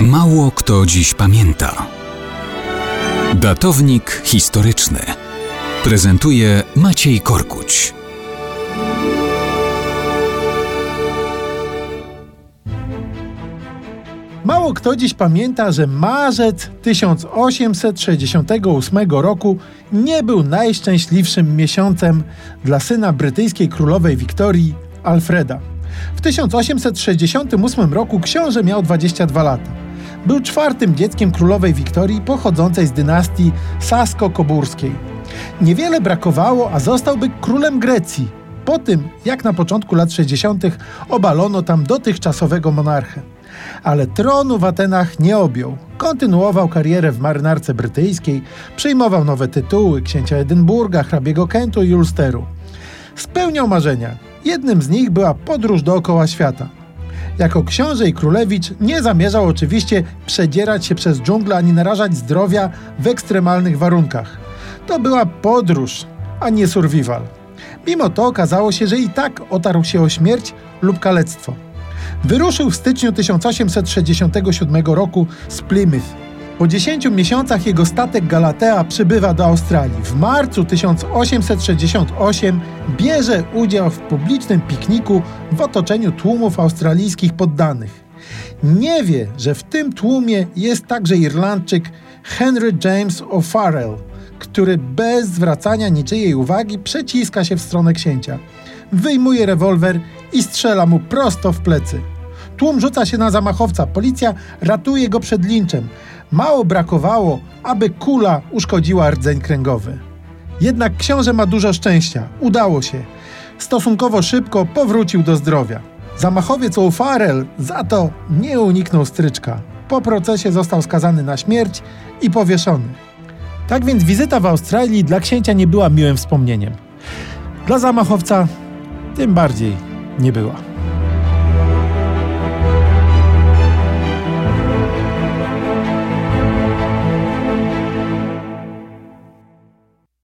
Mało kto dziś pamięta. Datownik historyczny prezentuje Maciej Korkuć. Mało kto dziś pamięta, że marzec 1868 roku nie był najszczęśliwszym miesiącem dla syna brytyjskiej królowej Wiktorii, Alfreda. W 1868 roku książę miał 22 lata. Był czwartym dzieckiem królowej Wiktorii pochodzącej z dynastii Sasko-Koburskiej. Niewiele brakowało, a zostałby królem Grecji, po tym jak na początku lat 60. obalono tam dotychczasowego monarchę. Ale tronu w Atenach nie objął. Kontynuował karierę w marynarce brytyjskiej, przyjmował nowe tytuły księcia Edynburga, hrabiego Kentu i Ulsteru. Spełniał marzenia. Jednym z nich była podróż dookoła świata. Jako książę i królewicz nie zamierzał oczywiście przedzierać się przez dżunglę ani narażać zdrowia w ekstremalnych warunkach. To była podróż, a nie survival. Mimo to okazało się, że i tak otarł się o śmierć lub kalectwo. Wyruszył w styczniu 1867 roku z Plymouth. Po 10 miesiącach jego statek Galatea przybywa do Australii. W marcu 1868 bierze udział w publicznym pikniku w otoczeniu tłumów australijskich poddanych. Nie wie, że w tym tłumie jest także Irlandczyk Henry James O'Farrell, który bez zwracania niczyjej uwagi przeciska się w stronę księcia. Wyjmuje rewolwer i strzela mu prosto w plecy. Tłum rzuca się na zamachowca. Policja ratuje go przed linczem. Mało brakowało, aby kula uszkodziła rdzeń kręgowy. Jednak książę ma dużo szczęścia. Udało się. Stosunkowo szybko powrócił do zdrowia. Zamachowiec O'Farrell za to nie uniknął stryczka. Po procesie został skazany na śmierć i powieszony. Tak więc wizyta w Australii dla księcia nie była miłym wspomnieniem. Dla zamachowca tym bardziej nie była.